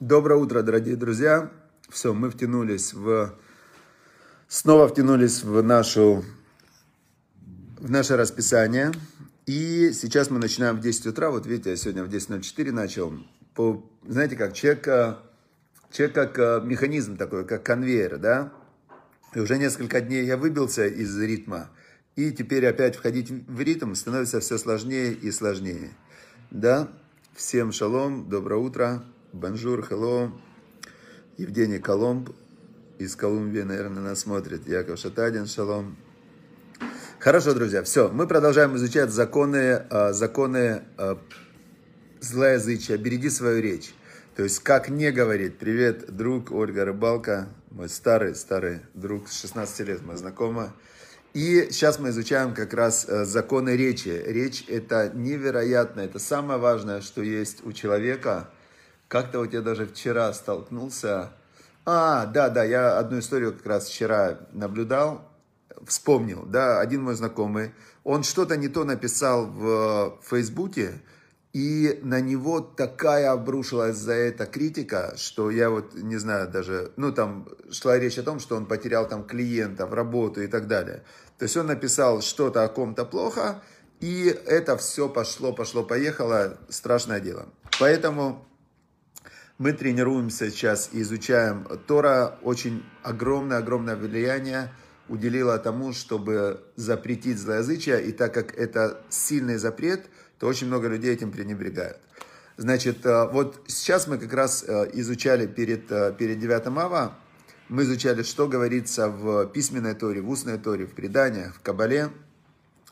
Доброе утро, дорогие друзья. Все, мы втянулись в... Снова втянулись в нашу... В наше расписание. И сейчас мы начинаем в 10 утра. Вот видите, я сегодня в 10.04 начал. По, знаете как, человек, человек как э, механизм такой, как конвейер, да? И уже несколько дней я выбился из ритма. И теперь опять входить в ритм становится все сложнее и сложнее. Да? Всем шалом, доброе утро. Bonjour, hello. Евгений Коломб из Колумбии, наверное, нас смотрит. Яков Шатадин, шалом. Хорошо, друзья, все. Мы продолжаем изучать законы, а, законы а, злоязычия. Береги свою речь. То есть, как не говорить. Привет, друг Ольга Рыбалка, мой старый, старый друг, с 16 лет мы знакомы. И сейчас мы изучаем как раз э, законы речи. Речь это невероятно, это самое важное, что есть у человека – как-то вот я даже вчера столкнулся. А, да, да, я одну историю как раз вчера наблюдал, вспомнил, да, один мой знакомый, он что-то не то написал в Фейсбуке, и на него такая обрушилась за это критика, что я вот не знаю даже, ну там шла речь о том, что он потерял там клиентов, работу и так далее. То есть он написал что-то о ком-то плохо, и это все пошло, пошло, поехало, страшное дело. Поэтому мы тренируемся сейчас и изучаем. Тора очень огромное-огромное влияние уделила тому, чтобы запретить злоязычие, и так как это сильный запрет, то очень много людей этим пренебрегают. Значит, э, вот сейчас мы как раз э, изучали перед, э, перед 9 ава, мы изучали, что говорится в письменной Торе, в устной Торе, в преданиях, в Кабале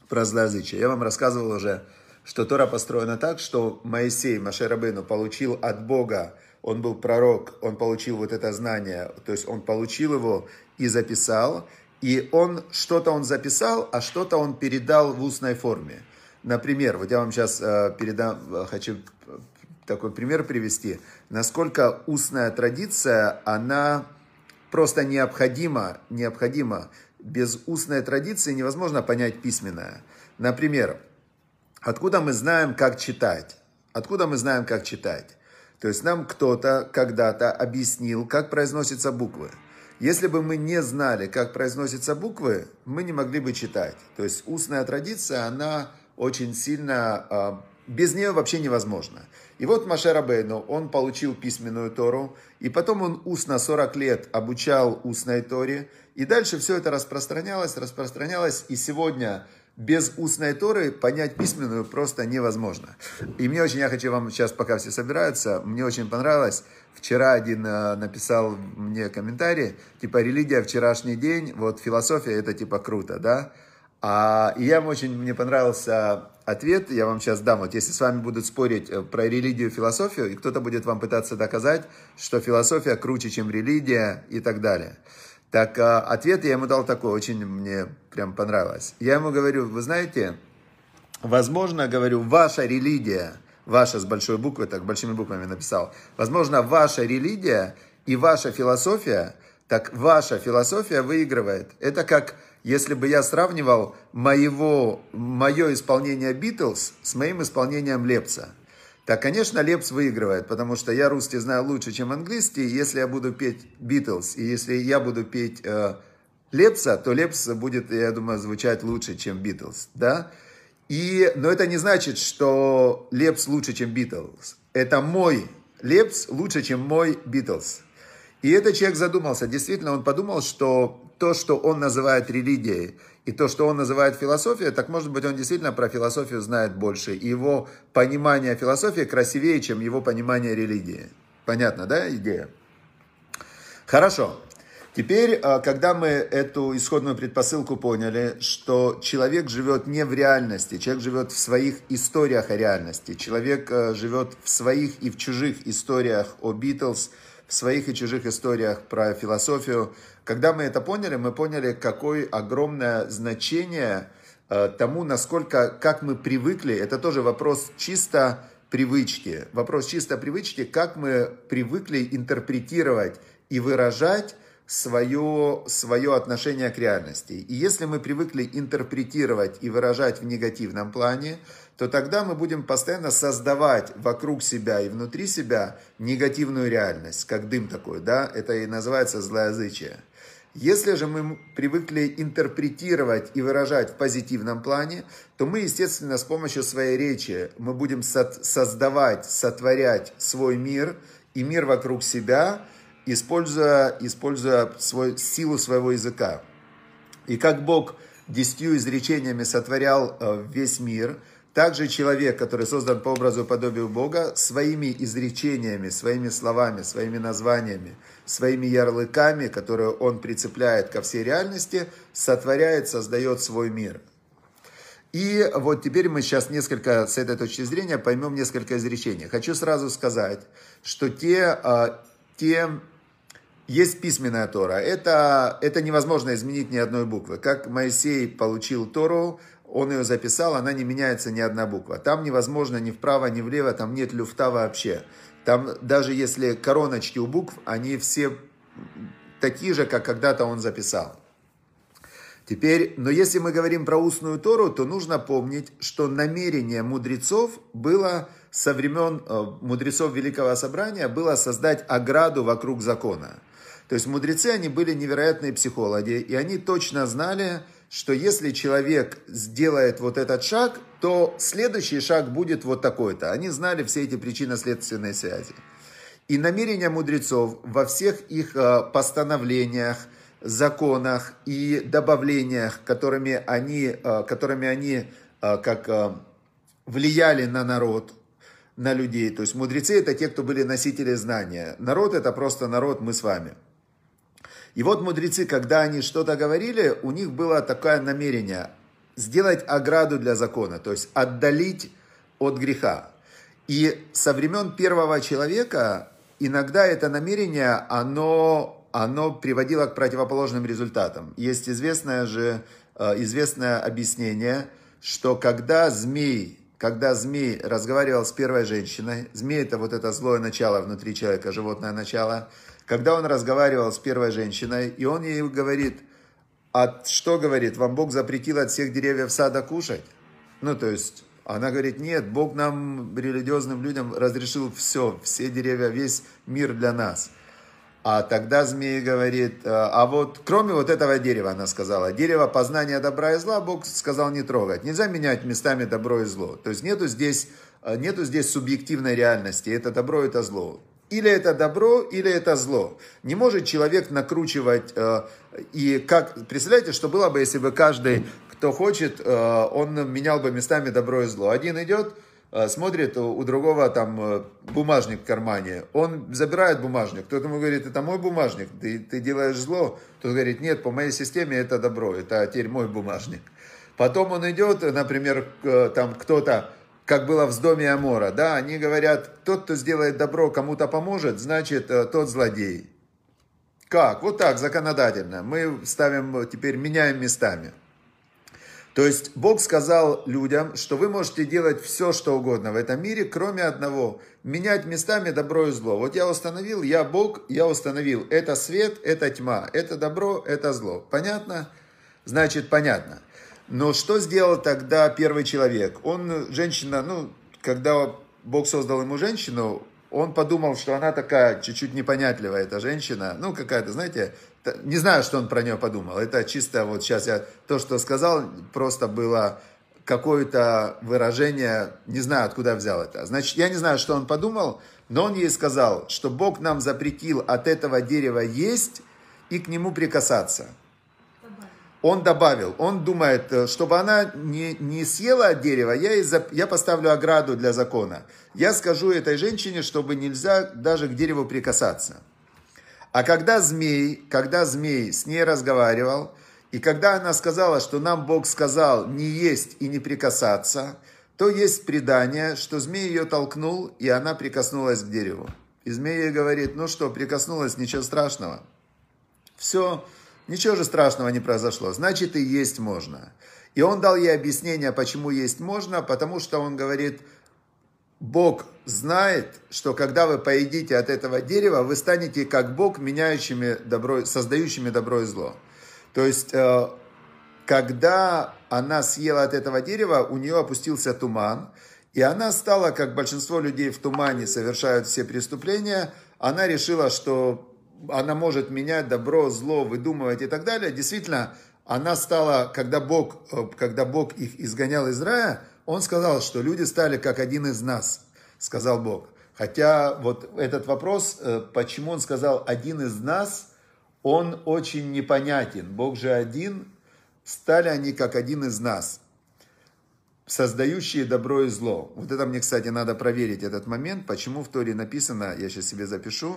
про злоязычие. Я вам рассказывал уже, что Тора построена так, что Моисей, Машерабейну, получил от Бога он был пророк, он получил вот это знание, то есть он получил его и записал, и он что-то он записал, а что-то он передал в устной форме. Например, вот я вам сейчас э, передам, э, хочу такой пример привести, насколько устная традиция, она просто необходима, необходима. Без устной традиции невозможно понять письменное. Например, откуда мы знаем, как читать? Откуда мы знаем, как читать? То есть нам кто-то когда-то объяснил, как произносятся буквы. Если бы мы не знали, как произносятся буквы, мы не могли бы читать. То есть устная традиция, она очень сильно, а, без нее вообще невозможно. И вот Машер Абейну, он получил письменную Тору, и потом он устно 40 лет обучал устной Торе, и дальше все это распространялось, распространялось, и сегодня без устной Торы понять письменную просто невозможно. И мне очень, я хочу вам сейчас, пока все собираются, мне очень понравилось, вчера один э, написал мне комментарий, типа, религия вчерашний день, вот философия это типа круто, да? А, и я очень, мне понравился ответ, я вам сейчас дам, вот если с вами будут спорить э, про религию и философию, и кто-то будет вам пытаться доказать, что философия круче, чем религия и так далее. Так а, ответ я ему дал такой, очень мне прям понравилось. Я ему говорю, вы знаете, возможно, говорю, ваша религия, ваша с большой буквы, так большими буквами написал, возможно, ваша религия и ваша философия, так ваша философия выигрывает. Это как если бы я сравнивал моего, мое исполнение Битлз с моим исполнением Лепса. Так, конечно, Лепс выигрывает, потому что я русский знаю лучше, чем английский. Если я буду петь Битлз, и если я буду петь э, Лепса, то Лепс будет, я думаю, звучать лучше, чем Битлз, да? И, но это не значит, что Лепс лучше, чем Битлз. Это мой Лепс лучше, чем мой Битлз. И этот человек задумался, действительно, он подумал, что то, что он называет религией, и то, что он называет философией, так может быть он действительно про философию знает больше. И его понимание философии красивее, чем его понимание религии. Понятно, да, идея? Хорошо. Теперь, а, когда мы эту исходную предпосылку поняли, что человек живет не в реальности, человек живет в своих историях о реальности, человек а, живет в своих и в чужих историях о Битлз, в своих и чужих историях про философию, когда мы это поняли, мы поняли, какое огромное значение э, тому, насколько, как мы привыкли, это тоже вопрос чисто привычки, вопрос чисто привычки, как мы привыкли интерпретировать и выражать свое, свое отношение к реальности. И если мы привыкли интерпретировать и выражать в негативном плане, то тогда мы будем постоянно создавать вокруг себя и внутри себя негативную реальность, как дым такой, да, это и называется злоязычие. Если же мы привыкли интерпретировать и выражать в позитивном плане, то мы, естественно, с помощью своей речи мы будем создавать, сотворять свой мир и мир вокруг себя, используя, используя свой, силу своего языка. И как Бог десятью изречениями сотворял э, весь мир – также человек, который создан по образу и подобию Бога, своими изречениями, своими словами, своими названиями, своими ярлыками, которые он прицепляет ко всей реальности, сотворяет, создает свой мир. И вот теперь мы сейчас несколько, с этой точки зрения, поймем несколько изречений. Хочу сразу сказать, что те, а, те есть письменная Тора. Это, это невозможно изменить ни одной буквы. Как Моисей получил Тору, он ее записал, она не меняется ни одна буква. Там невозможно ни вправо, ни влево, там нет люфта вообще. Там даже если короночки у букв, они все такие же, как когда-то он записал. Теперь, но если мы говорим про устную Тору, то нужно помнить, что намерение мудрецов было со времен э, мудрецов Великого Собрания было создать ограду вокруг закона. То есть мудрецы, они были невероятные психологи, и они точно знали, что если человек сделает вот этот шаг, то следующий шаг будет вот такой-то. Они знали все эти причинно-следственные связи. И намерения мудрецов во всех их э, постановлениях, законах и добавлениях, которыми они, э, которыми они э, как влияли на народ, на людей. То есть мудрецы это те, кто были носители знания. Народ это просто народ, мы с вами. И вот мудрецы, когда они что-то говорили, у них было такое намерение сделать ограду для закона, то есть отдалить от греха. И со времен первого человека иногда это намерение, оно, оно приводило к противоположным результатам. Есть известное же, э, известное объяснение, что когда змей, когда змей разговаривал с первой женщиной, змей это вот это злое начало внутри человека, животное начало – когда он разговаривал с первой женщиной, и он ей говорит, а что говорит, вам Бог запретил от всех деревьев сада кушать? Ну, то есть, она говорит, нет, Бог нам, религиозным людям, разрешил все, все деревья, весь мир для нас. А тогда змея говорит, а вот кроме вот этого дерева, она сказала, дерево познания добра и зла, Бог сказал не трогать. Нельзя менять местами добро и зло. То есть нету здесь, нету здесь субъективной реальности, это добро, это зло. Или это добро, или это зло. Не может человек накручивать. Э, и как, представляете, что было бы, если бы каждый, кто хочет, э, он менял бы местами добро и зло. Один идет, э, смотрит, у другого там бумажник в кармане. Он забирает бумажник. Кто-то ему говорит, это мой бумажник, ты, ты делаешь зло. Тот говорит, нет, по моей системе это добро, это теперь мой бумажник. Потом он идет, например, там кто-то как было в доме Амора, да, они говорят, тот, кто сделает добро, кому-то поможет, значит, э, тот злодей. Как? Вот так, законодательно. Мы ставим, теперь меняем местами. То есть Бог сказал людям, что вы можете делать все, что угодно в этом мире, кроме одного. Менять местами добро и зло. Вот я установил, я Бог, я установил. Это свет, это тьма. Это добро, это зло. Понятно? Значит, понятно. Но что сделал тогда первый человек? Он, женщина, ну, когда Бог создал ему женщину, он подумал, что она такая чуть-чуть непонятливая, эта женщина, ну, какая-то, знаете, не знаю, что он про нее подумал. Это чисто вот сейчас я то, что сказал, просто было какое-то выражение, не знаю, откуда взял это. Значит, я не знаю, что он подумал, но он ей сказал, что Бог нам запретил от этого дерева есть и к нему прикасаться он добавил, он думает, э, чтобы она не, не съела дерево, я, из я поставлю ограду для закона. Я скажу этой женщине, чтобы нельзя даже к дереву прикасаться. А когда змей, когда змей с ней разговаривал, и когда она сказала, что нам Бог сказал не есть и не прикасаться, то есть предание, что змей ее толкнул, и она прикоснулась к дереву. И змей ей говорит, ну что, прикоснулась, ничего страшного. Все, Ничего же страшного не произошло, значит и есть можно. И он дал ей объяснение, почему есть можно, потому что он говорит, Бог знает, что когда вы поедите от этого дерева, вы станете как Бог, меняющими добро, создающими добро и зло. То есть, э, когда она съела от этого дерева, у нее опустился туман, и она стала, как большинство людей в тумане совершают все преступления, она решила, что она может менять добро, зло, выдумывать и так далее. Действительно, она стала, когда Бог, э, когда Бог их изгонял из рая, он сказал, что люди стали как один из нас, сказал Бог. Хотя вот этот вопрос, э, почему он сказал один из нас, он очень непонятен. Бог же один, стали они как один из нас, создающие добро и зло. Вот это мне, кстати, надо проверить этот момент, почему в Торе написано, я сейчас себе запишу,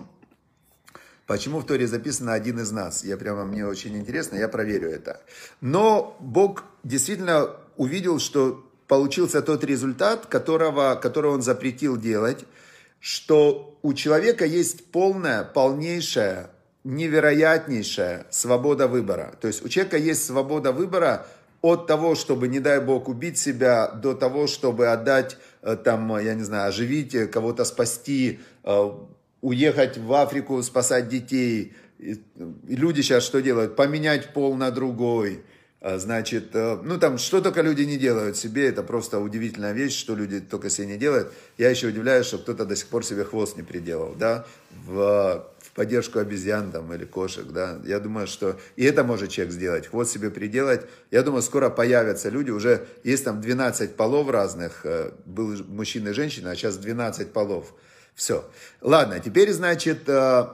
Почему в Торе записано один из нас? Я прямо, мне очень интересно, я проверю это. Но Бог действительно увидел, что получился тот результат, которого, которого он запретил делать, что у человека есть полная, полнейшая, невероятнейшая свобода выбора. То есть у человека есть свобода выбора от того, чтобы, не дай бог, убить себя, до того, чтобы отдать, э, там, я не знаю, оживить, э, кого-то спасти, э, уехать в Африку, спасать детей. И люди сейчас что делают? Поменять пол на другой. А, значит, э, ну там, что только люди не делают себе, это просто удивительная вещь, что люди только себе не делают. Я еще удивляюсь, что кто-то до сих пор себе хвост не приделал, да, в, в поддержку обезьян там или кошек, да. Я думаю, что и это может человек сделать, хвост себе приделать. Я думаю, скоро появятся люди, уже есть там 12 полов разных, э, был мужчина и женщина, а сейчас 12 полов. Все. Ладно, теперь, значит, э,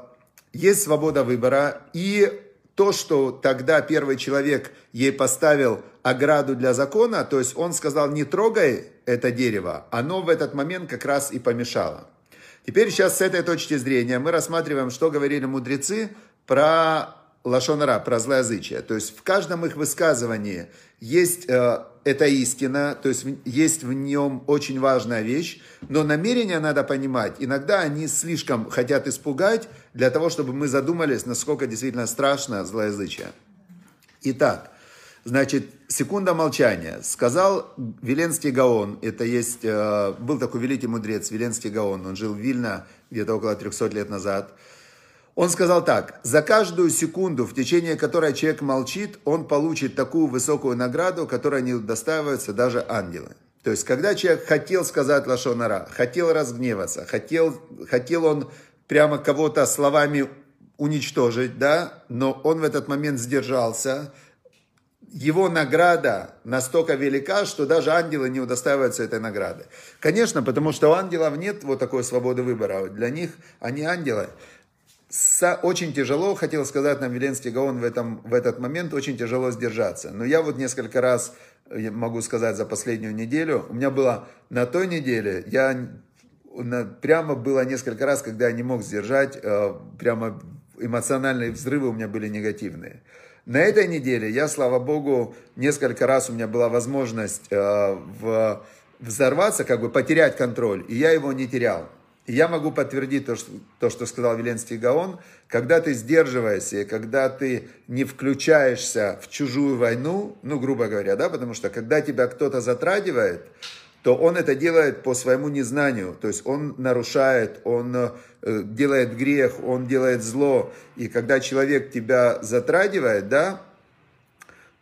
есть свобода выбора, и то, что тогда первый человек ей поставил ограду для закона, то есть он сказал, не трогай это дерево, оно в этот момент как раз и помешало. Теперь сейчас с этой точки зрения мы рассматриваем, что говорили мудрецы про лашонара, про злоязычие. То есть в каждом их высказывании есть э, эта истина, то есть есть в нем очень важная вещь, но намерения надо понимать. Иногда они слишком хотят испугать для того, чтобы мы задумались, насколько действительно страшно злоязычие. Итак, значит, секунда молчания. Сказал Веленский Гаон, это есть, э, был такой великий мудрец Веленский Гаон, он жил в Вильно где-то около 300 лет назад – он сказал так, за каждую секунду, в течение которой человек молчит, он получит такую высокую награду, которая не удостаивается даже ангелы. То есть, когда человек хотел сказать лошонара, хотел разгневаться, хотел, хотел он прямо кого-то словами уничтожить, да, но он в этот момент сдержался, его награда настолько велика, что даже ангелы не удостаиваются этой награды. Конечно, потому что у ангелов нет вот такой свободы выбора. Для них они ангелы очень тяжело, хотел сказать нам Веленский Гаон в, этом, в этот момент, очень тяжело сдержаться. Но я вот несколько раз, могу сказать, за последнюю неделю, у меня было на той неделе, я прямо было несколько раз, когда я не мог сдержать, э, прямо эмоциональные взрывы у меня были негативные. На этой неделе я, слава богу, несколько раз у меня была возможность э, в, взорваться, как бы потерять контроль, и я его не терял я могу подтвердить то что, то, что сказал Веленский Гаон, когда ты сдерживаешься, когда ты не включаешься в чужую войну, ну, грубо говоря, да, потому что когда тебя кто-то затрагивает, то он это делает по своему незнанию, то есть он нарушает, он э, делает грех, он делает зло, и когда человек тебя затрагивает, да,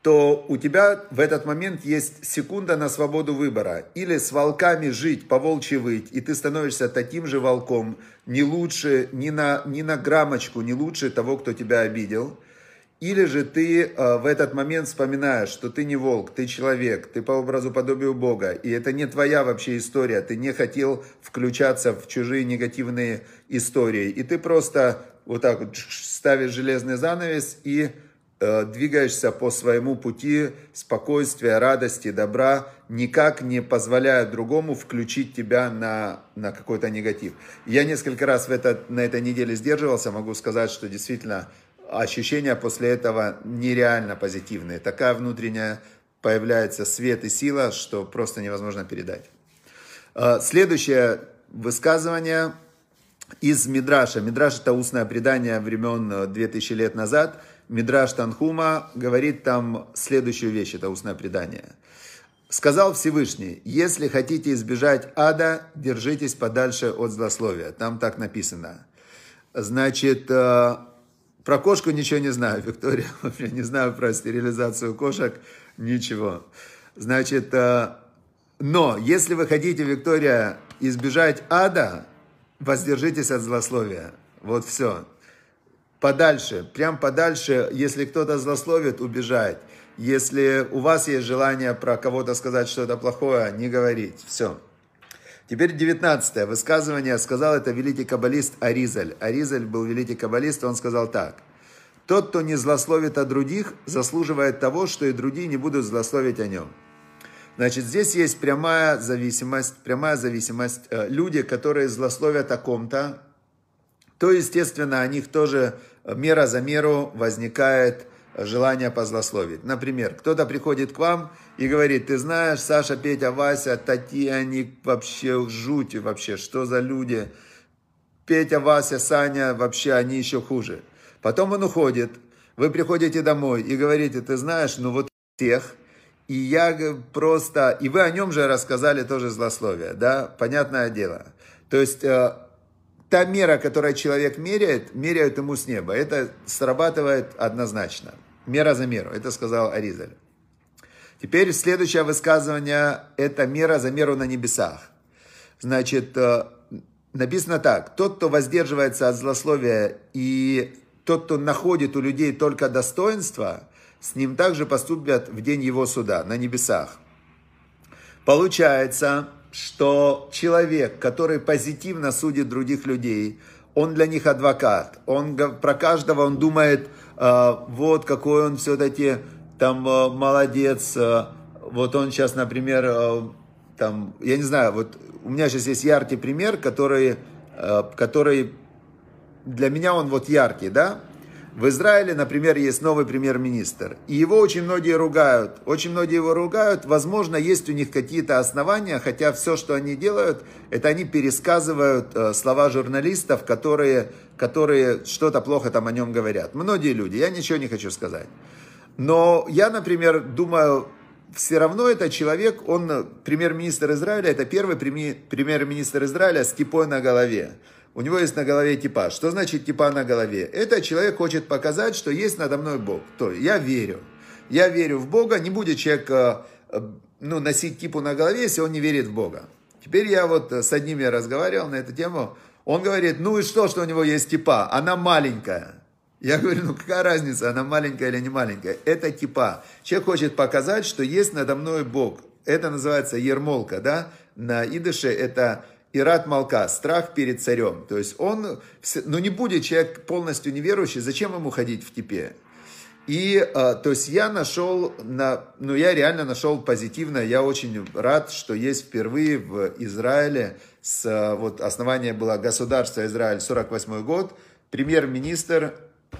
то у тебя в этот момент есть секунда на свободу выбора. Или с волками жить, по волчьи выть, и ты становишься таким же волком, не лучше, ни на, ни на граммочку, не лучше того, кто тебя обидел. Или же ты э, в этот момент вспоминаешь, что ты не волк, ты человек, ты по образу подобию Бога, и это не твоя вообще история, ты не хотел включаться в чужие негативные истории, и ты просто вот так вот ставишь железный занавес и двигаешься по своему пути спокойствия, радости, добра, никак не позволяя другому включить тебя на, на какой-то негатив. Я несколько раз в этот, на этой неделе сдерживался, могу сказать, что действительно ощущения после этого нереально позитивные. Такая внутренняя появляется свет и сила, что просто невозможно передать. Э, следующее высказывание из Мидраша. Мидраш это устное предание времен 2000 э, лет назад – Мидраш Танхума говорит там следующую вещь, это устное предание. Сказал Всевышний, если хотите избежать ада, держитесь подальше от злословия. Там так написано. Значит, э, Про кошку ничего не знаю, Виктория. Вообще не знаю про стерилизацию кошек. Ничего. Значит, э, но если вы хотите, Виктория, избежать ада, воздержитесь от злословия. Вот все. Подальше, прям подальше, если кто-то злословит, убежать. Если у вас есть желание про кого-то сказать что-то плохое, не говорить. Все. Теперь 19 высказывание сказал это великий каббалист Аризаль. Аризаль был великий каббалист, он сказал так. Тот, кто не злословит о других, заслуживает того, что и другие не будут злословить о нем. Значит, здесь есть прямая зависимость, прямая зависимость. Э, люди, которые злословят о ком-то, то, естественно, о них тоже мера за меру возникает желание позлословить. Например, кто-то приходит к вам и говорит, ты знаешь, Саша, Петя, Вася, Татьяна, они вообще жуть вообще, что за люди. Петя, Вася, Саня, вообще они еще хуже. Потом он уходит, вы приходите домой и говорите, ты знаешь, ну вот тех, и я просто... И вы о нем же рассказали тоже злословие, да? Понятное дело. То есть, э, та мера, которую человек меряет, меряют ему с неба. Это срабатывает однозначно. Мера за меру. Это сказал Аризаль. Теперь следующее высказывание – это мера за меру на небесах. Значит, э, написано так. Тот, кто воздерживается от злословия и тот, кто находит у людей только достоинство – с ним также поступят в день его суда на небесах. Получается, что человек, который позитивно судит других людей, он для них адвокат. Он про каждого он думает, э, вот какой он все-таки там э, молодец. Э, вот он сейчас, например, там, я не знаю, вот у меня сейчас есть яркий пример, который, который для меня он вот яркий, да? В Израиле, например, есть новый премьер-министр, и его очень многие ругают. Очень многие его ругают. Возможно, есть у них какие-то основания, хотя все, что они делают, это они пересказывают э, слова журналистов, которые, которые что-то плохо там о нем говорят. Многие люди, я ничего не хочу сказать. Но я, например, думаю, все равно это человек, он премьер-министр Израиля, это первый премьер-министр Израиля с кипой на голове. У него есть на голове типа. Что значит типа на голове? Это человек хочет показать, что есть надо мной Бог. То я верю. Я верю в Бога. Не будет человек э, э, ну, носить типу на голове, если он не верит в Бога. Теперь я вот с одним я разговаривал на эту тему. Он говорит, ну и что, что у него есть типа? Она маленькая. Я говорю, ну какая разница, она маленькая или не маленькая? Это типа. Человек хочет показать, что есть надо мной Бог. Это называется ермолка, да? На идыше это Ират Малка, страх перед царем. То есть он, ну не будет человек полностью неверующий, зачем ему ходить в типе? И, а, то есть я нашел, на, ну я реально нашел позитивно, я очень рад, что есть впервые в Израиле, с, а, вот основание было государство Израиль, 48 год, премьер-министр,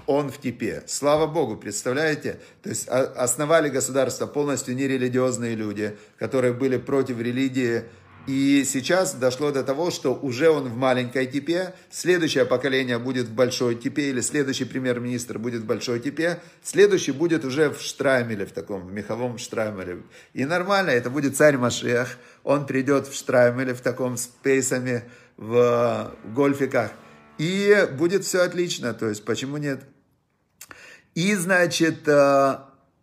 он в типе. Слава Богу, представляете? То есть а, основали государство полностью нерелигиозные люди, которые были против религии, и сейчас дошло до того, что уже он в маленькой типе, следующее поколение будет в большой типе, или следующий премьер-министр будет в большой типе, следующий будет уже в Штраймеле, в таком в меховом Штраймеле. И нормально, это будет царь Машех, он придет в Штраймеле, в таком с пейсами, в гольфиках, и будет все отлично, то есть почему нет? И, значит, э,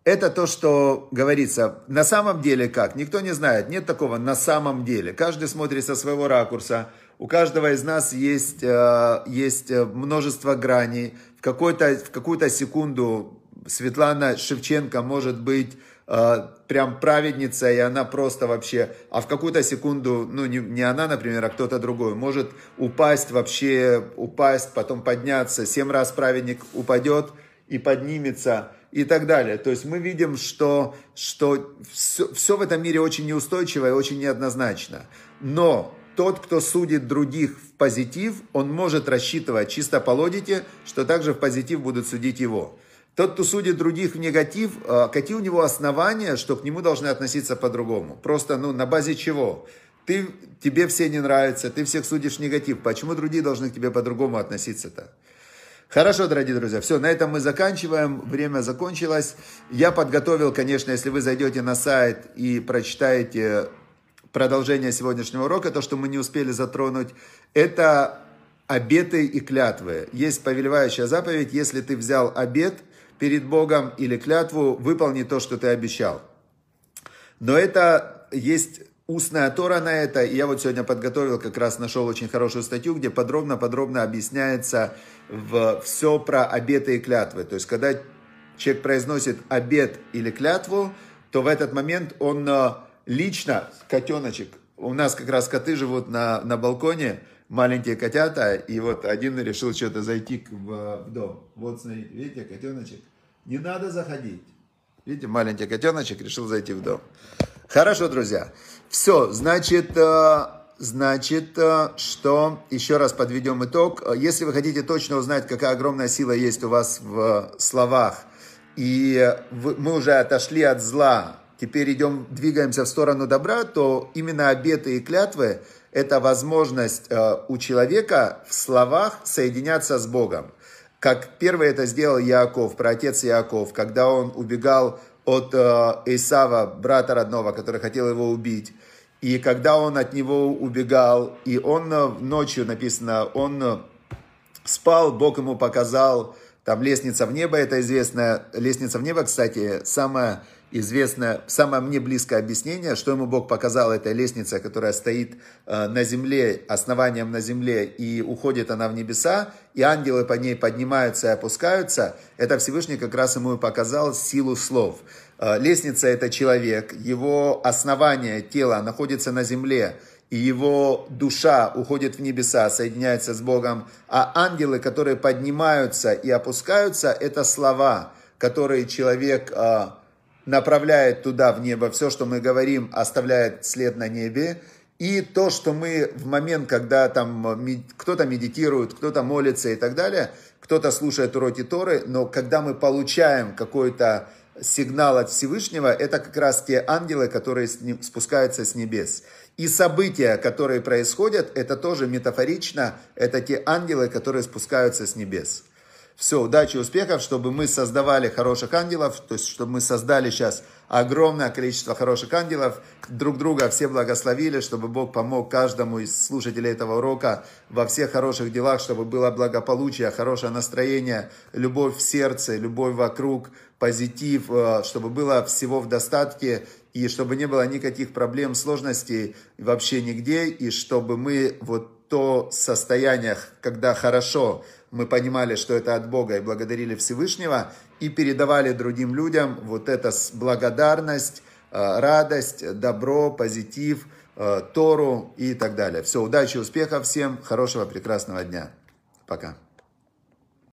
это то, что говорится. На самом деле как? Никто не знает. Нет такого на самом деле. Каждый смотрит со своего ракурса. У каждого из нас есть, э, есть э, множество граней. В, какой-то, в какую-то секунду Светлана Шевченко может быть э, прям праведница, и она просто вообще, а в какую-то секунду, ну не, не она, например, а кто-то другой, может упасть вообще, упасть, потом подняться, семь раз праведник упадет и поднимется, и так далее. То есть мы видим, что, что все, все в этом мире очень неустойчиво и очень неоднозначно. Но тот, кто судит других в позитив, он может рассчитывать чисто по логике, что также в позитив будут судить его. Тот, кто судит других в негатив, а, какие у него основания, что к нему должны относиться по-другому? Просто, ну, на базе чего? Ты, тебе все не нравятся, ты всех судишь в негатив. Почему другие должны к тебе по-другому относиться-то? Хорошо, дорогие друзья, все, на этом мы заканчиваем, время закончилось. Я подготовил, конечно, если вы зайдете на сайт и прочитаете продолжение сегодняшнего урока, то, что мы не успели затронуть, это обеты и клятвы. Есть повелевающая заповедь, если ты взял обет перед Богом или клятву, выполни то, что ты обещал. Но это есть устная Тора на это, я вот сегодня подготовил, как раз нашел очень хорошую статью, где подробно-подробно объясняется в, все про обеты и клятвы. То есть, когда человек произносит обет или клятву, то в этот момент он э, лично, котеночек, у нас как раз коты живут на, на балконе, маленькие котята, и вот один решил что-то зайти в, в дом. Вот, смотрите, видите, котеночек, не надо заходить. Видите, маленький котеночек решил зайти в дом. Хорошо, друзья. Все, значит, э, значит, э, что еще раз подведем итог. Если вы хотите точно узнать, какая огромная сила есть у вас в словах, и мы уже отошли от зла, теперь идем, двигаемся в сторону добра, то именно обеты и клятвы – это возможность э, у человека в словах соединяться с Богом. Как первый это сделал Яков, праотец Яков, когда он убегал от э, Исава, брата родного, который хотел его убить. И когда он от него убегал, и он э, ночью, написано, он э, спал, Бог ему показал, там лестница в небо, это известная, лестница в небо, кстати, самая известное, самое мне близкое объяснение, что ему Бог показал, эта лестница, которая стоит э, на земле, основанием на земле, и уходит она в небеса, и ангелы по ней поднимаются и опускаются, это Всевышний как раз ему и показал силу слов. Э, лестница – это человек, его основание, тело находится на земле, и его душа уходит в небеса, соединяется с Богом, а ангелы, которые поднимаются и опускаются, это слова, которые человек э, направляет туда, в небо, все, что мы говорим, оставляет след на небе. И то, что мы в момент, когда там кто-то медитирует, кто-то молится и так далее, кто-то слушает уроки Торы, но когда мы получаем какой-то сигнал от Всевышнего, это как раз те ангелы, которые спускаются с небес. И события, которые происходят, это тоже метафорично, это те ангелы, которые спускаются с небес. Все, удачи, успехов, чтобы мы создавали хороших ангелов, то есть чтобы мы создали сейчас огромное количество хороших ангелов, друг друга все благословили, чтобы Бог помог каждому из слушателей этого урока во всех хороших делах, чтобы было благополучие, хорошее настроение, любовь в сердце, любовь вокруг, позитив, э, чтобы было всего в достатке, и чтобы не было никаких проблем, сложностей вообще нигде, и чтобы мы вот то состояние, когда хорошо, мы понимали, что это от Бога и благодарили Всевышнего, и передавали другим людям вот эта благодарность, э, радость, добро, позитив, э, Тору и так далее. Все, удачи, успехов всем, хорошего, прекрасного дня. Пока.